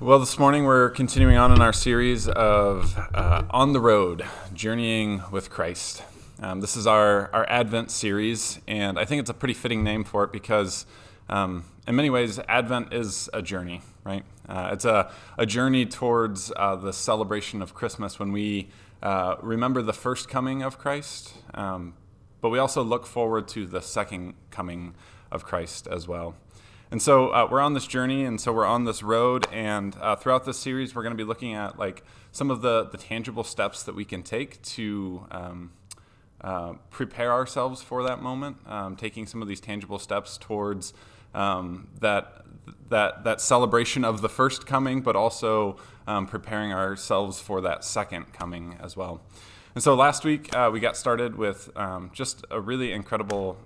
Well, this morning we're continuing on in our series of uh, On the Road, Journeying with Christ. Um, this is our, our Advent series, and I think it's a pretty fitting name for it because, um, in many ways, Advent is a journey, right? Uh, it's a, a journey towards uh, the celebration of Christmas when we uh, remember the first coming of Christ, um, but we also look forward to the second coming of Christ as well. And so uh, we're on this journey, and so we're on this road, and uh, throughout this series, we're going to be looking at like some of the the tangible steps that we can take to um, uh, prepare ourselves for that moment. Um, taking some of these tangible steps towards um, that that that celebration of the first coming, but also um, preparing ourselves for that second coming as well. And so last week uh, we got started with um, just a really incredible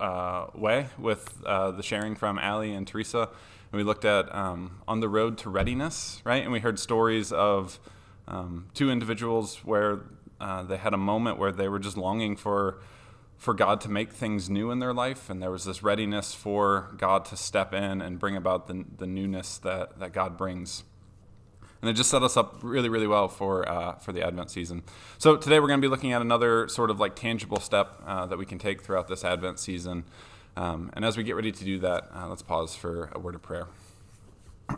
uh, way with uh, the sharing from Ali and Teresa. And we looked at um, On the Road to Readiness, right? And we heard stories of um, two individuals where uh, they had a moment where they were just longing for, for God to make things new in their life. And there was this readiness for God to step in and bring about the, the newness that, that God brings and it just set us up really, really well for uh, for the Advent season. So today we're going to be looking at another sort of like tangible step uh, that we can take throughout this Advent season. Um, and as we get ready to do that, uh, let's pause for a word of prayer.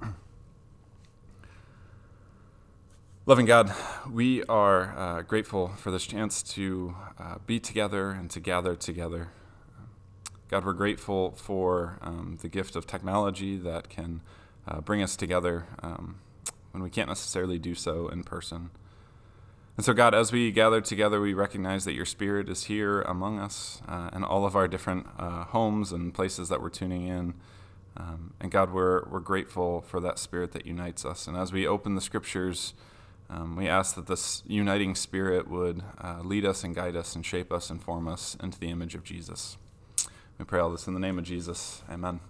Loving God, we are uh, grateful for this chance to uh, be together and to gather together. God, we're grateful for um, the gift of technology that can uh, bring us together. Um, when we can't necessarily do so in person. And so, God, as we gather together, we recognize that your Spirit is here among us uh, in all of our different uh, homes and places that we're tuning in. Um, and God, we're, we're grateful for that Spirit that unites us. And as we open the Scriptures, um, we ask that this uniting Spirit would uh, lead us and guide us and shape us and form us into the image of Jesus. We pray all this in the name of Jesus. Amen.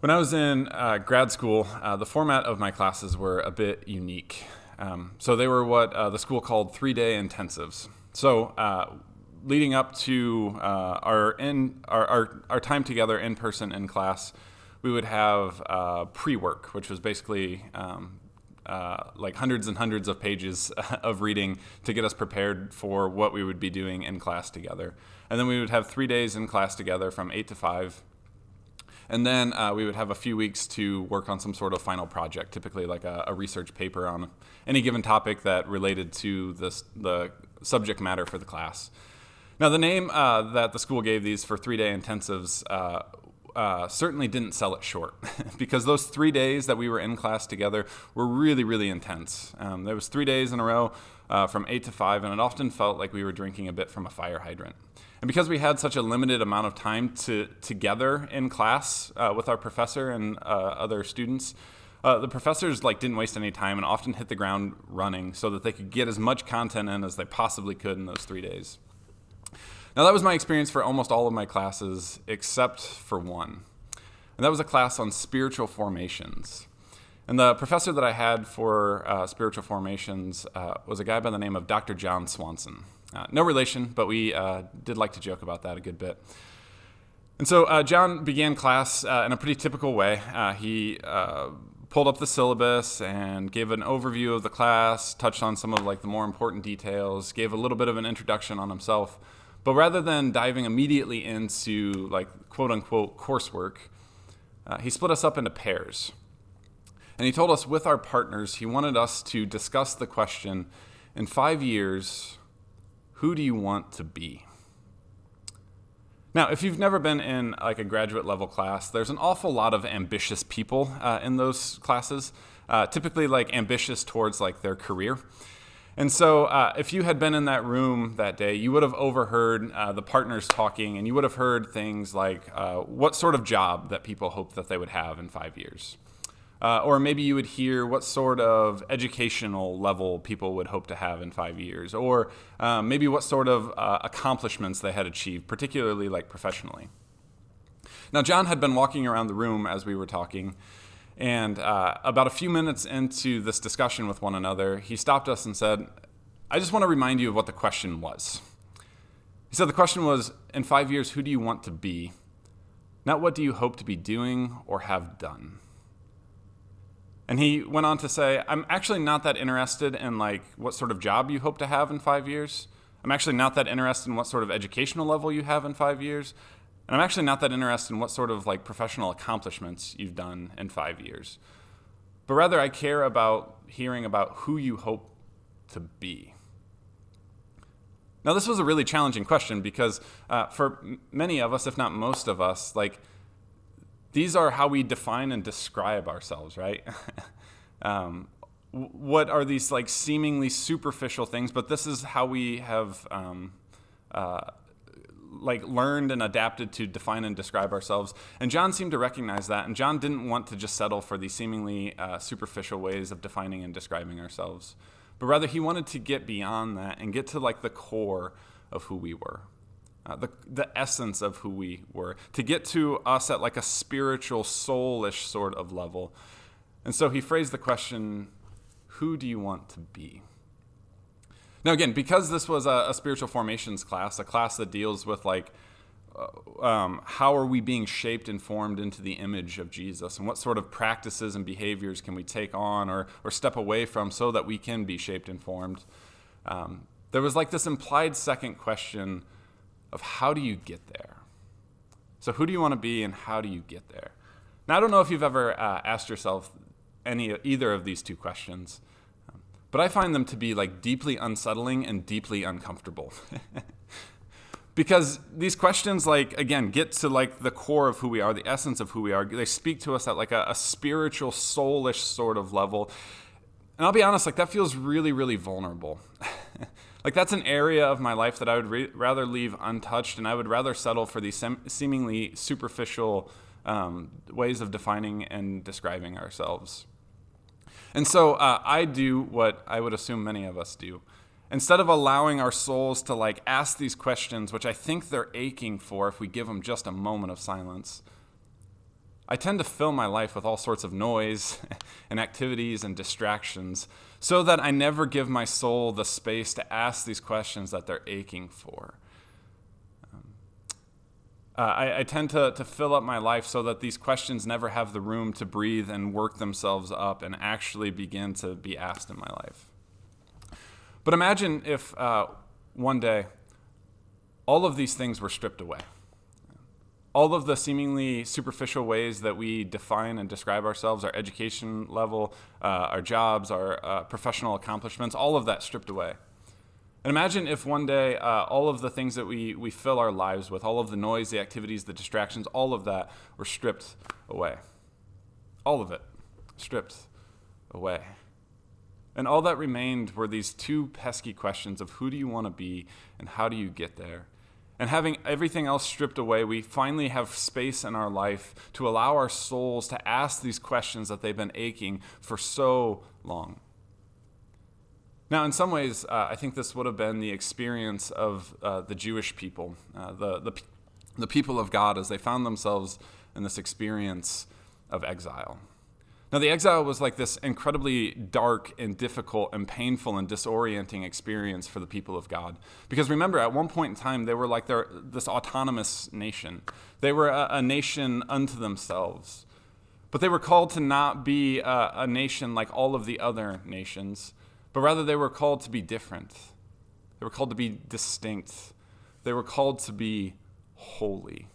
When I was in uh, grad school, uh, the format of my classes were a bit unique. Um, so they were what uh, the school called three day intensives. So uh, leading up to uh, our, in, our, our, our, time together in person in class, we would have uh, pre work, which was basically um, like hundreds and hundreds of pages of reading to get us prepared for what we would be doing in class together. And then we would have three days in class together from 8 to 5 and then uh, we would have a few weeks to work on some sort of final project, typically like a, a research paper on any given topic that related to the subject matter for the class. Now, the name uh, that the school gave these for three day intensives uh, uh, certainly didn't sell it short because those three days that we were in class together were really, really intense. Um, there was three days in a row uh, from eight to five, and it often felt like we were drinking a bit from a fire hydrant. And because we had such a limited amount of time to together in class uh, with our professor and uh, other students, uh, the professors like didn't waste any time and often hit the ground running so that they could get as much content in as they possibly could in those three days. Now that was my experience for almost all of my classes except for one, and that was a class on spiritual formations. And the professor that I had for uh, spiritual formations uh, was a guy by the name of Dr. John Swanson. Uh, no relation, but we uh, did like to joke about that a good bit. And so uh, John began class uh, in a pretty typical way. Uh, he uh, pulled up the syllabus and gave an overview of the class, touched on some of like the more important details, gave a little bit of an introduction on himself. But rather than diving immediately into like quote unquote coursework, he split us up into pairs. And he told us with our partners, he wanted us to discuss the question in five years, who do you want to be? Now, if you've never been in like a graduate level class, there's an awful lot of ambitious people uh, in those classes, uh, typically like ambitious towards like their career. And so, uh, if you had been in that room that day, you would have overheard uh, the partners talking, and you would have heard things like uh, what sort of job that people hope that they would have in five years. Uh, or maybe you would hear what sort of educational level people would hope to have in five years, or um, maybe what sort of uh, accomplishments they had achieved, particularly like professionally. Now, John had been walking around the room as we were talking, and uh, about a few minutes into this discussion with one another, he stopped us and said, I just want to remind you of what the question was. He said the question was, In five years, who do you want to be? not what do you hope to be doing or have done. And he went on to say, I'm actually not that interested in like what sort of job you hope to have in five years. I'm actually not that interested in what sort of educational level you have in five years. And I'm actually not that interested in what sort of like professional accomplishments you've done in five years. But rather, I care about hearing about who you hope to be. Now, this was a really challenging question because uh, for many of us, if not most of us, like these are how we define and describe ourselves, right? um, what are these like seemingly superficial things? But this is how we have um, uh, like learned and adapted to define and describe ourselves. And John seemed to recognize that. And John didn't want to just settle for these seemingly uh, superficial ways of defining and describing ourselves, but rather he wanted to get beyond that and get to like the core of who we were uh, the, the essence of who we were, to get to us at like a spiritual, soulish sort of level. And so he phrased the question Who do you want to be? Now, again, because this was a, a spiritual formations class, a class that deals with like, uh, um, how are we being shaped and formed into the image of Jesus? And what sort of practices and behaviors can we take on or, or step away from so that we can be shaped and formed? Um, there was like this implied second question of how do you get there? So, who do you want to be and how do you get there? Now, I don't know if you've ever uh, asked yourself any either of these two questions, but I find them to be like deeply unsettling and deeply uncomfortable. because these questions like again get to like the core of who we are the essence of who we are they speak to us at like a, a spiritual soulish sort of level and i'll be honest like that feels really really vulnerable Like that's an area of my life that I would re- rather leave untouched, and I would rather settle for these sem- seemingly superficial um, ways of defining and describing ourselves. And so uh, I do what I would assume many of us do. Instead of allowing our souls to like ask these questions, which I think they're aching for if we give them just a moment of silence, I tend to fill my life with all sorts of noise and activities and distractions so that I never give my soul the space to ask these questions that they're aching for. Um, uh, I, I, tend to, to fill up my life so that these questions never have the room to breathe and work themselves up and actually begin to be asked in my life. But imagine if uh, one day all of these things were stripped away all of the seemingly superficial ways that we define and describe ourselves, our education level, uh, our jobs, our uh, professional accomplishments, all of that stripped away. And imagine if one day uh, all of the things that we, we fill our lives with, all of the noise, the activities, the distractions, all of that were stripped away. All of it stripped away. And all that remained were these two pesky questions of who do you want to be and how do you get there? And having everything else stripped away, we finally have space in our life to allow our souls to ask these questions that they've been aching for so long. Now, in some ways, uh, I think this would have been the experience of uh, the Jewish people, uh, the, the, the people of God, as they found themselves in this experience of exile. Now, the exile was like this incredibly dark and difficult and painful and disorienting experience for the people of God. Because remember, at one point in time, they were like this autonomous nation, they were a, a, nation unto themselves. But they were called to not be a, a nation like all of the other nations, but rather they were called to be different. They were called to be distinct. They were called to be holy.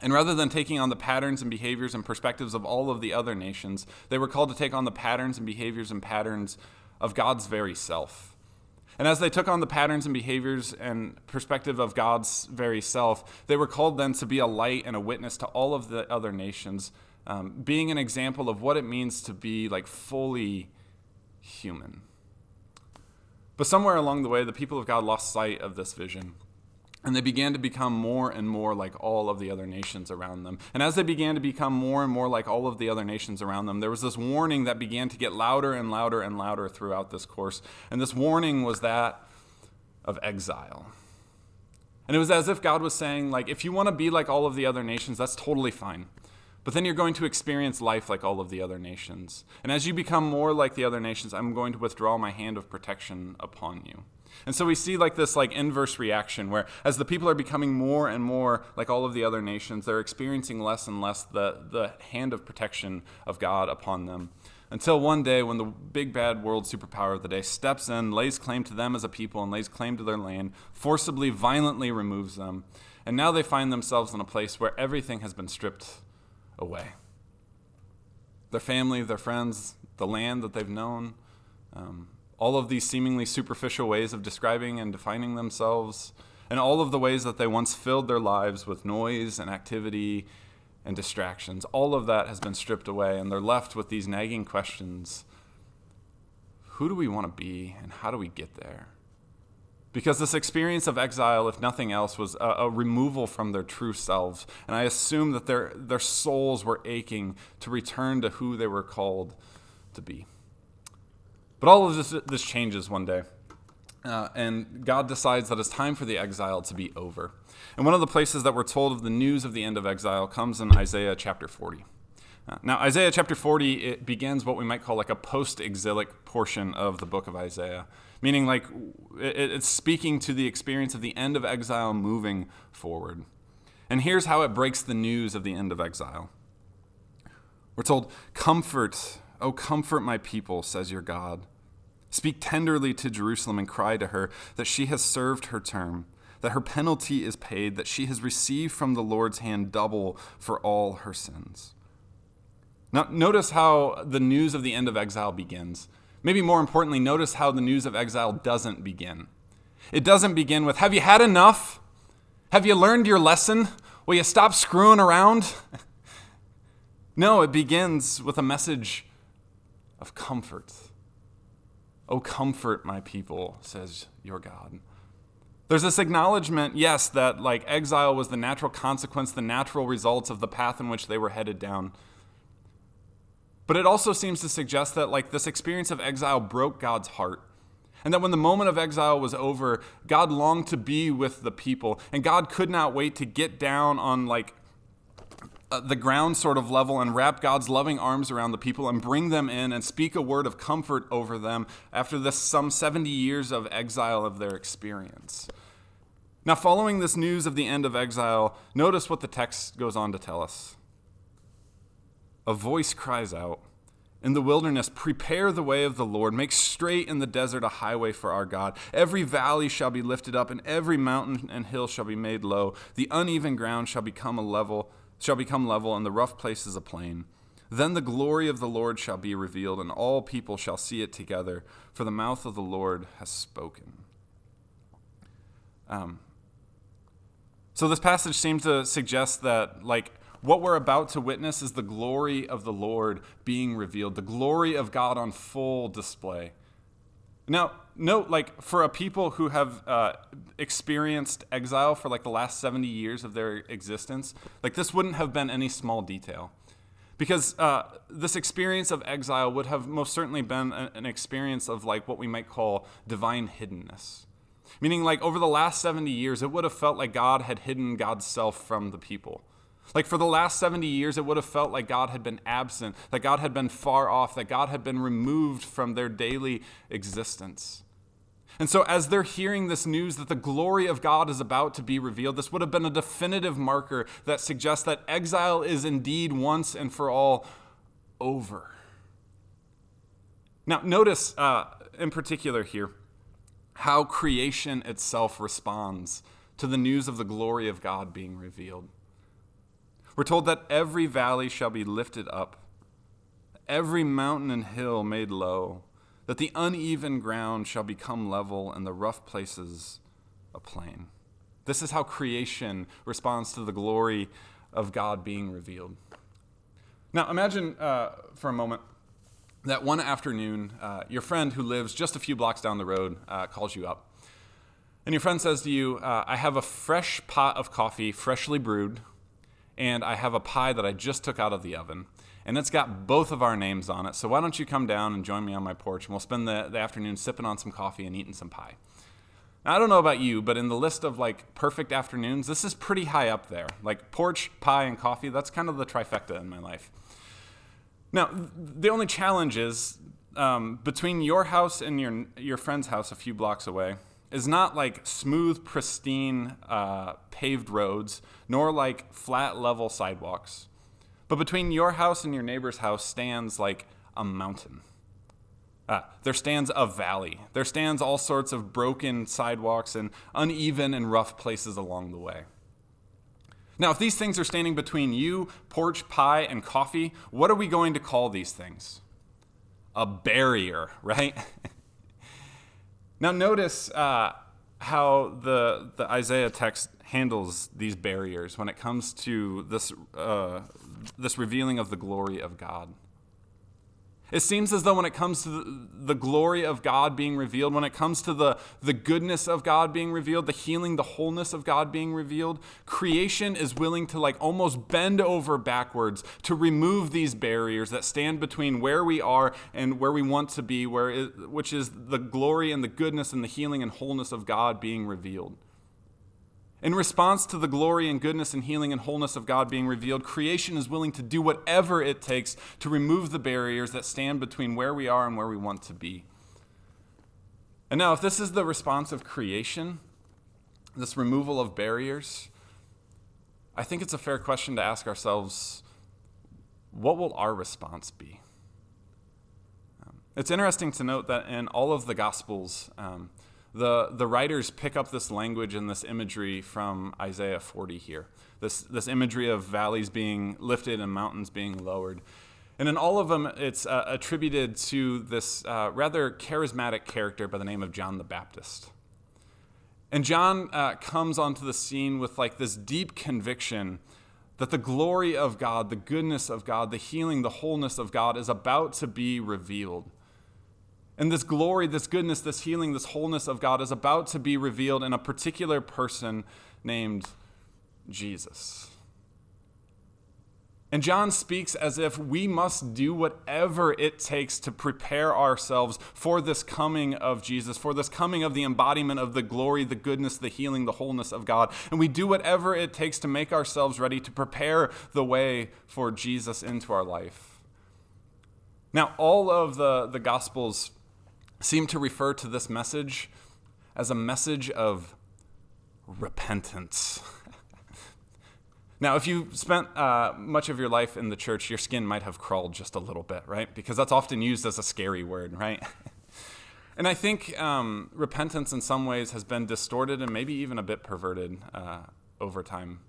And rather than taking on the patterns and behaviors and perspectives of all of the other nations, they were called to take on the patterns and behaviors and patterns of God's very self. And as they took on the patterns and behaviors and perspective of God's very self, they were called then to be a light and a witness to all of the other nations, um, being an example of what it means to be like fully human. But somewhere along the way, the people of God lost sight of this vision. And they began to become more and more like all of the other nations around them. And as they began to become more and more like all of the other nations around them, there was this warning that began to get louder and louder and louder throughout this course. And this warning was that of exile. And it was as if God was saying, like, if you want to be like all of the other nations, that's totally fine. But then you're going to experience life like all of the other nations. And as you become more like the other nations, I'm going to withdraw my hand of protection upon you. And so we see like this like inverse reaction where as the people are becoming more and more like all of the other nations, they're experiencing less and less the, the hand of protection of God upon them. Until one day when the big bad world superpower of the day steps in, lays claim to them as a people, and lays claim to their land, forcibly, violently removes them. And now they find themselves in a place where everything has been stripped away. Their family, their friends, the land that they've known, um, all of these seemingly superficial ways of describing and defining themselves, and all of the ways that they once filled their lives with noise and activity and distractions, all of that has been stripped away, and they're left with these nagging questions Who do we want to be, and how do we get there? Because this experience of exile, if nothing else, was a, a, removal from their true selves. And I assume that their, their souls were aching to return to who they were called to be. But all of this, this changes one day. Uh, and God decides that it's time for the exile to be over. And one of the places that we're told of the news of the end of exile comes in Isaiah chapter 40. Now, Isaiah chapter 40, it begins what we might call like a post exilic portion of the book of Isaiah, meaning like it's speaking to the experience of the end of exile moving forward. And here's how it breaks the news of the end of exile. We're told, Comfort, oh, comfort my people, says your God. Speak tenderly to Jerusalem and cry to her that she has served her term, that her penalty is paid, that she has received from the Lord's hand double for all her sins. Now, notice how the news of the end of exile begins. Maybe more importantly, notice how the news of exile doesn't begin. It doesn't begin with, Have you had enough? Have you learned your lesson? Will you stop screwing around? no, it begins with a message of comfort. Oh, comfort my people, says your God. There's this acknowledgement, yes, that like exile was the natural consequence, the natural results of the path in which they were headed down. But it also seems to suggest that like this experience of exile broke God's heart. And that when the moment of exile was over, God longed to be with the people. And God could not wait to get down on like uh, the ground sort of level and wrap God's loving arms around the people and bring them in and speak a word of comfort over them after this some 70 years of exile of their experience. Now, following this news of the end of exile, notice what the text goes on to tell us. A voice cries out in the wilderness, Prepare the way of the Lord, make straight in the desert a highway for our God. Every valley shall be lifted up, and every mountain and hill shall be made low. The uneven ground shall become a level shall become level, and the rough places a plain. Then the glory of the Lord shall be revealed, and all people shall see it together, for the mouth of the Lord has spoken. Um, so this passage seems to suggest that, like, what we're about to witness is the glory of the Lord being revealed, the glory of God on full display. Now, note, like, for a people who have uh, experienced exile for like the last 70 years of their existence, like, this wouldn't have been any small detail. Because uh, this experience of exile would have most certainly been an experience of like what we might call divine hiddenness. Meaning, like, over the last 70 years, it would have felt like God had hidden God's self from the people. Like for the last 70 years, it would have felt like God had been absent, that God had been far off, that God had been removed from their daily existence. And so, as they're hearing this news that the glory of God is about to be revealed, this would have been a definitive marker that suggests that exile is indeed once and for all over. Now, notice uh, in particular here how creation itself responds to the news of the glory of God being revealed. We're told that every valley shall be lifted up, every mountain and hill made low, that the uneven ground shall become level, and the rough places a plain. This is how creation responds to the glory of God being revealed. Now, imagine uh, for a moment that one afternoon, uh, your friend who lives just a few blocks down the road uh, calls you up. And your friend says to you, uh, I have a fresh pot of coffee, freshly brewed, and I have a pie that I just took out of the oven. And it's got both of our names on it. So why don't you come down and join me on my porch and we'll spend the, the afternoon sipping on some coffee and eating some pie. Now, I don't know about you, but in the list of like perfect afternoons, this is pretty high up there. Like porch, pie, and coffee, that's kind of the trifecta in my life. Now, the only challenge is um, between your house and your, your friend's house a few blocks away is not like smooth, pristine uh, paved roads, nor like flat, level sidewalks. But between your house and your neighbor's house stands like a mountain. Uh, there stands a valley. There stands all sorts of broken sidewalks and uneven and rough places along the way. Now, if these things are standing between you, porch, pie, and coffee, what are we going to call these things? A barrier, right? Now, notice uh, how the, the Isaiah text handles these barriers when it comes to this, uh, this revealing of the glory of God. It seems as though when it comes to the, the, glory of God being revealed, when it comes to the, the goodness of God being revealed, the healing, the wholeness of God being revealed, creation is willing to like almost bend over backwards to remove these barriers that stand between where we are and where we want to be, where it, which is the glory and the goodness and the healing and wholeness of God being revealed. In response to the glory and goodness and healing and wholeness of God being revealed, creation is willing to do whatever it takes to remove the barriers that stand between where we are and where we want to be. And now, if this is the response of creation, this removal of barriers, I think it's a fair question to ask ourselves what will our response be? Um, it's interesting to note that in all of the Gospels, um, the, the writers pick up this language and this imagery from Isaiah 40 here. This, this imagery of valleys being lifted and mountains being lowered. And in all of them, it's uh, attributed to this uh, rather charismatic character by the name of John the Baptist. And John uh, comes onto the scene with like this deep conviction that the glory of God, the goodness of God, the healing, the wholeness of God is about to be revealed. And this glory, this goodness, this healing, this wholeness of God is about to be revealed in a particular person named Jesus. And John speaks as if we must do whatever it takes to prepare ourselves for this coming of Jesus, for this coming of the embodiment of the glory, the goodness, the healing, the wholeness of God. And we do whatever it takes to make ourselves ready to prepare the way for Jesus into our life. Now, all of the, the Gospels seem to refer to this message as a message of repentance. now, if you spent uh, much of your life in the church, your skin might have crawled just a little bit, right? Because that's often used as a scary word, right? and I think um, repentance in some ways has been distorted and maybe even a bit perverted uh, over time.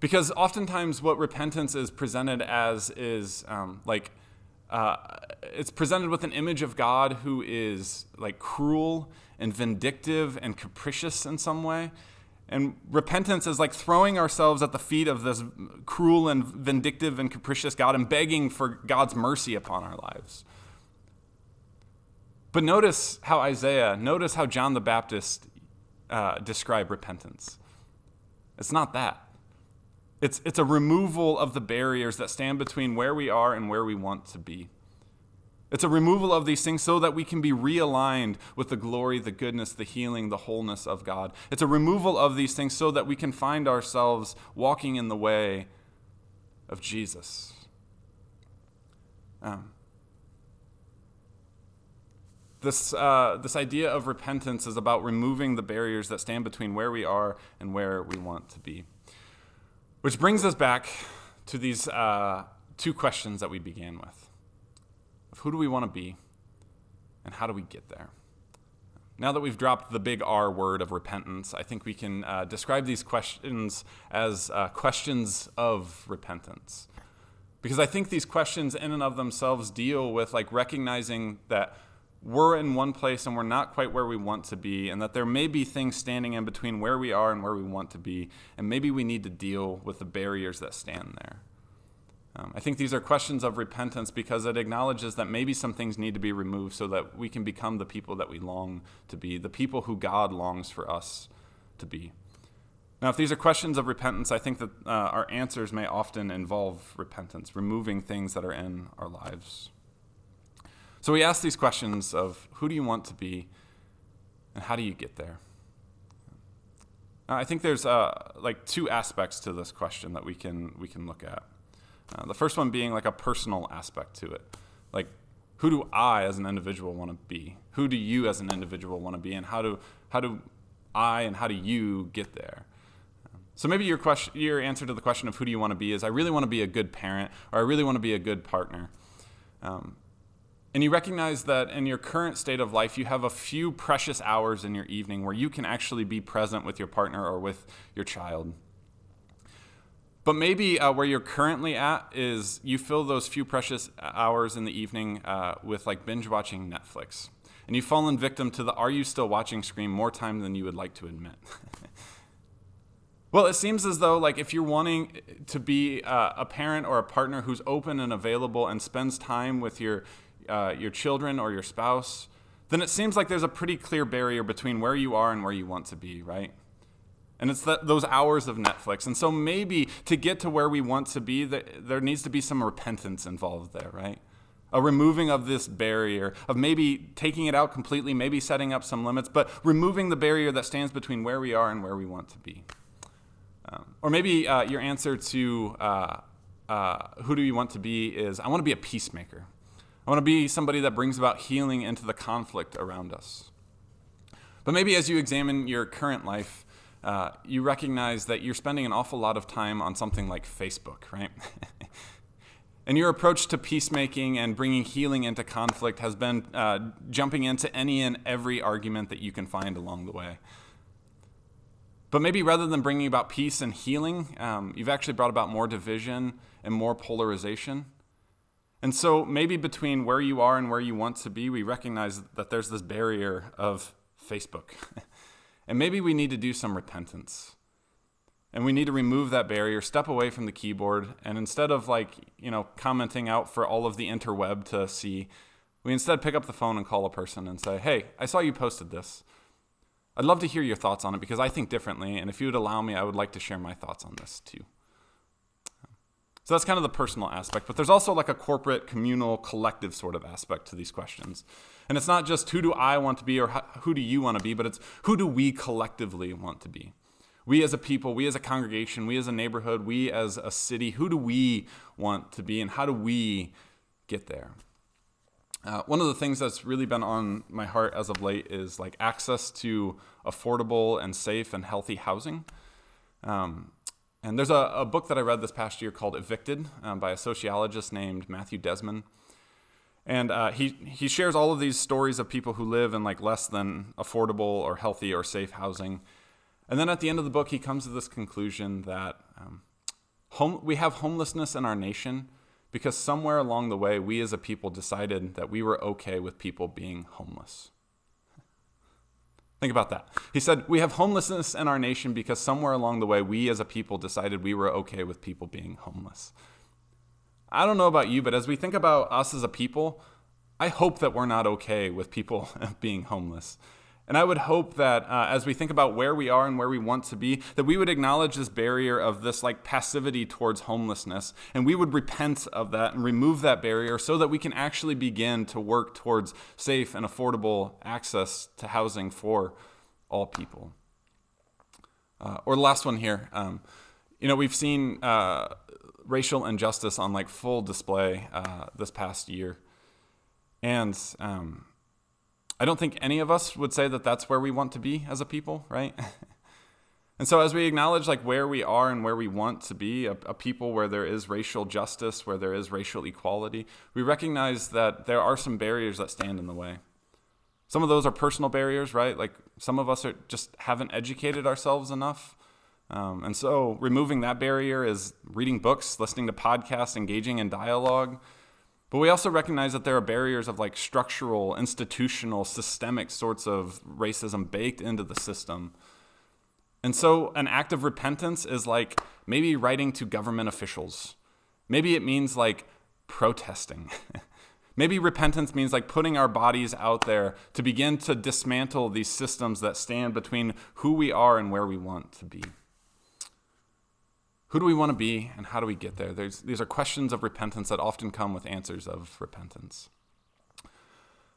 Because oftentimes, what repentance is presented as is um, like uh, it's presented with an image of God who is like cruel and vindictive and capricious in some way. And repentance is like throwing ourselves at the feet of this cruel and vindictive and capricious God and begging for God's mercy upon our lives. But notice how Isaiah, notice how John the Baptist uh, describe repentance. It's not that. It's, it's a removal of the barriers that stand between where we are and where we want to be. It's a removal of these things so that we can be realigned with the glory, the goodness, the healing, the wholeness of God. It's a removal of these things so that we can find ourselves walking in the way of Jesus. Um, this, uh, this idea of repentance is about removing the barriers that stand between where we are and where we want to be. Which brings us back to these uh, two questions that we began with of who do we want to be and how do we get there? Now that we've dropped the big R word of repentance, I think we can uh, describe these questions as uh, questions of repentance. Because I think these questions, in and of themselves, deal with like recognizing that we're in one place and we're not quite where we want to be, and that there may be things standing in between where we are and where we want to be, and maybe we need to deal with the barriers that stand there. Um, I think these are questions of repentance because it acknowledges that maybe some things need to be removed so that we can become the people that we long to be, the people who God longs for us to be. Now, if these are questions of repentance, I think that uh, our answers may often involve repentance, removing things that are in our lives. So we ask these questions of who do you want to be and how do you get there? I think there's uh, like two aspects to this question that we can we can look at. Uh, the first one being like a personal aspect to it, like who do I as an individual want to be? Who do you as an individual want to be, and how do how do I and how do you get there? So maybe your question, your answer to the question of who do you want to be is I really want to be a good parent, or I really want to be a good partner. Um, and you recognize that in your current state of life, you have a few precious hours in your evening where you can actually be present with your partner or with your child. But maybe uh, where you're currently at is you fill those few precious hours in the evening uh, with like binge watching Netflix. And you've fallen victim to the are you still watching screen more time than you would like to admit. well, it seems as though like if you're wanting to be uh, a parent or a partner who's open and available and spends time with your uh, your children or your spouse, then it seems like there's a pretty clear barrier between where you are and where you want to be, right? And it's the, those hours of Netflix. And so maybe to get to where we want to be, there needs to be some repentance involved there, right? A removing of this barrier, of maybe taking it out completely, maybe setting up some limits, but removing the barrier that stands between where we are and where we want to be. Um, or maybe uh, your answer to uh, uh, who do you want to be is I want to be a peacemaker. I want to be somebody that brings about healing into the conflict around us. But maybe as you examine your current life, uh, you recognize that you're spending an awful lot of time on something like Facebook, right? and your approach to peacemaking and bringing healing into conflict has been uh, jumping into any and every argument that you can find along the way. But maybe rather than bringing about peace and healing, um, you've actually brought about more division and more polarization. And so maybe between where you are and where you want to be, we recognize that there's this barrier of Facebook. and maybe we need to do some repentance. And we need to remove that barrier, step away from the keyboard, and instead of like, you know, commenting out for all of the interweb to see, we instead pick up the phone and call a person and say, "Hey, I saw you posted this. I'd love to hear your thoughts on it because I think differently, and if you would allow me, I would like to share my thoughts on this too." So that's kind of the personal aspect, but there's also like a corporate, communal, collective sort of aspect to these questions. And it's not just who do I want to be or who do you want to be, but it's who do we collectively want to be? We as a people, we as a congregation, we as a neighborhood, we as a city, who do we want to be and how do we get there? Uh, one of the things that's really been on my heart as of late is like access to affordable and safe and healthy housing. Um, and there's a, a, book that I read this past year called Evicted um, by a sociologist named Matthew Desmond. And uh, he, he shares all of these stories of people who live in like less than affordable or healthy or safe housing. And then at the end of the book, he comes to this conclusion that um, home, we have homelessness in our nation because somewhere along the way, we as a people decided that we were okay with people being homeless. Think about that. He said, We have homelessness in our nation because somewhere along the way, we as a people decided we were okay with people being homeless. I don't know about you, but as we think about us as a people, I hope that we're not okay with people being homeless. And I would hope that uh, as we think about where we are and where we want to be, that we would acknowledge this barrier of this like passivity towards homelessness, and we would repent of that and remove that barrier so that we can actually begin to work towards safe and affordable access to housing for all people. Uh, or the last one here, um, you know, we've seen uh, racial injustice on like full display uh, this past year, and um, I don't think any of us would say that that's where we want to be as a people, right? and so as we acknowledge like where we are and where we want to be, a, a, people where there is racial justice, where there is racial equality, we recognize that there are some barriers that stand in the way. Some of those are personal barriers, right? Like some of us are just haven't educated ourselves enough. Um, and so removing that barrier is reading books, listening to podcasts, engaging in dialogue, but we also recognize that there are barriers of like structural, institutional, systemic sorts of racism baked into the system. And so an act of repentance is like maybe writing to government officials. Maybe it means like protesting. maybe repentance means like putting our bodies out there to begin to dismantle these systems that stand between who we are and where we want to be. Who do we want to be and how do we get there? There's, these are questions of repentance that often come with answers of repentance.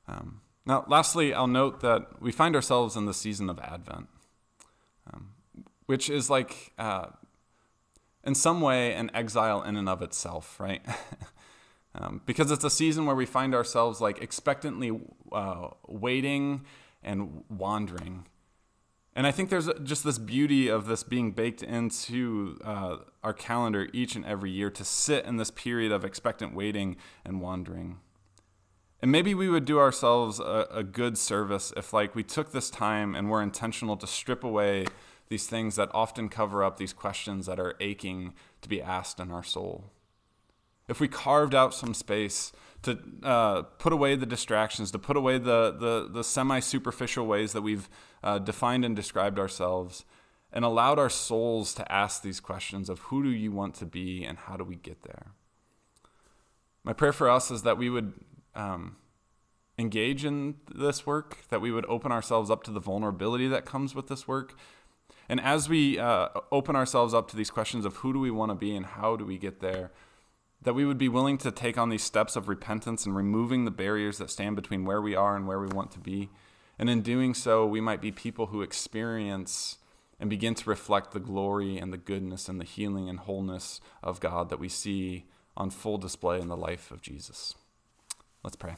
Um, now, lastly, I'll note that we find ourselves in the season of Advent. Um, which is like, uh, in some way, an exile in and of itself, right? um, because it's a season where we find ourselves like expectantly uh, waiting and wandering. And I think there's just this beauty of this being baked into uh, our calendar each and every year to sit in this period of expectant waiting and wandering. And maybe we would do ourselves a, a good service if, like, we took this time and were intentional to strip away these things that often cover up these questions that are aching to be asked in our soul. If we carved out some space to uh, put away the distractions, to put away the, the, the semi superficial ways that we've uh, defined and described ourselves, and allowed our souls to ask these questions of who do you want to be and how do we get there. My prayer for us is that we would um, engage in this work, that we would open ourselves up to the vulnerability that comes with this work. And as we uh, open ourselves up to these questions of who do we want to be and how do we get there, that we would be willing to take on these steps of repentance and removing the barriers that stand between where we are and where we want to be. And in doing so, we might be people who experience and begin to reflect the glory and the goodness and the healing and wholeness of God that we see on full display in the life of Jesus. Let's pray.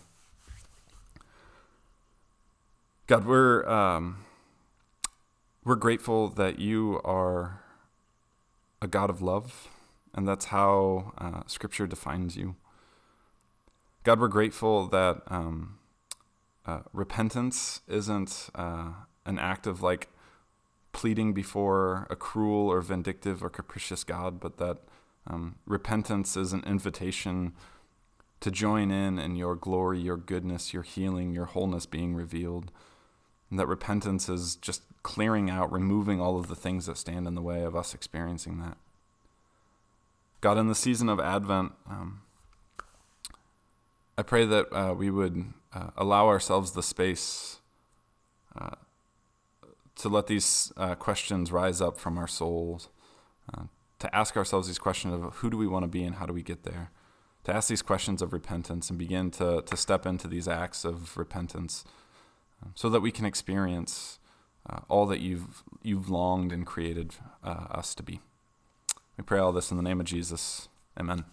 God, we're, um, we're grateful that you are a God of love and that's how uh, Scripture defines you. God, we're grateful that um, uh, repentance isn't uh, an act of like pleading before a cruel or vindictive or capricious God, but that um, repentance is an invitation to join in in your glory, your goodness, your healing, your wholeness being revealed. And that repentance is just clearing out, removing all of the things that stand in the way of us experiencing that. God, in the season of Advent, um, I pray that uh, we would uh, allow ourselves the space uh, to let these uh, questions rise up from our souls, uh, to ask ourselves these questions of who do we want to be and how do we get there, to ask these questions of repentance and begin to, to step into these acts of repentance um, so that we can experience uh, all that you've, you've longed and created us to be. We pray all this in the name of Jesus. Amen.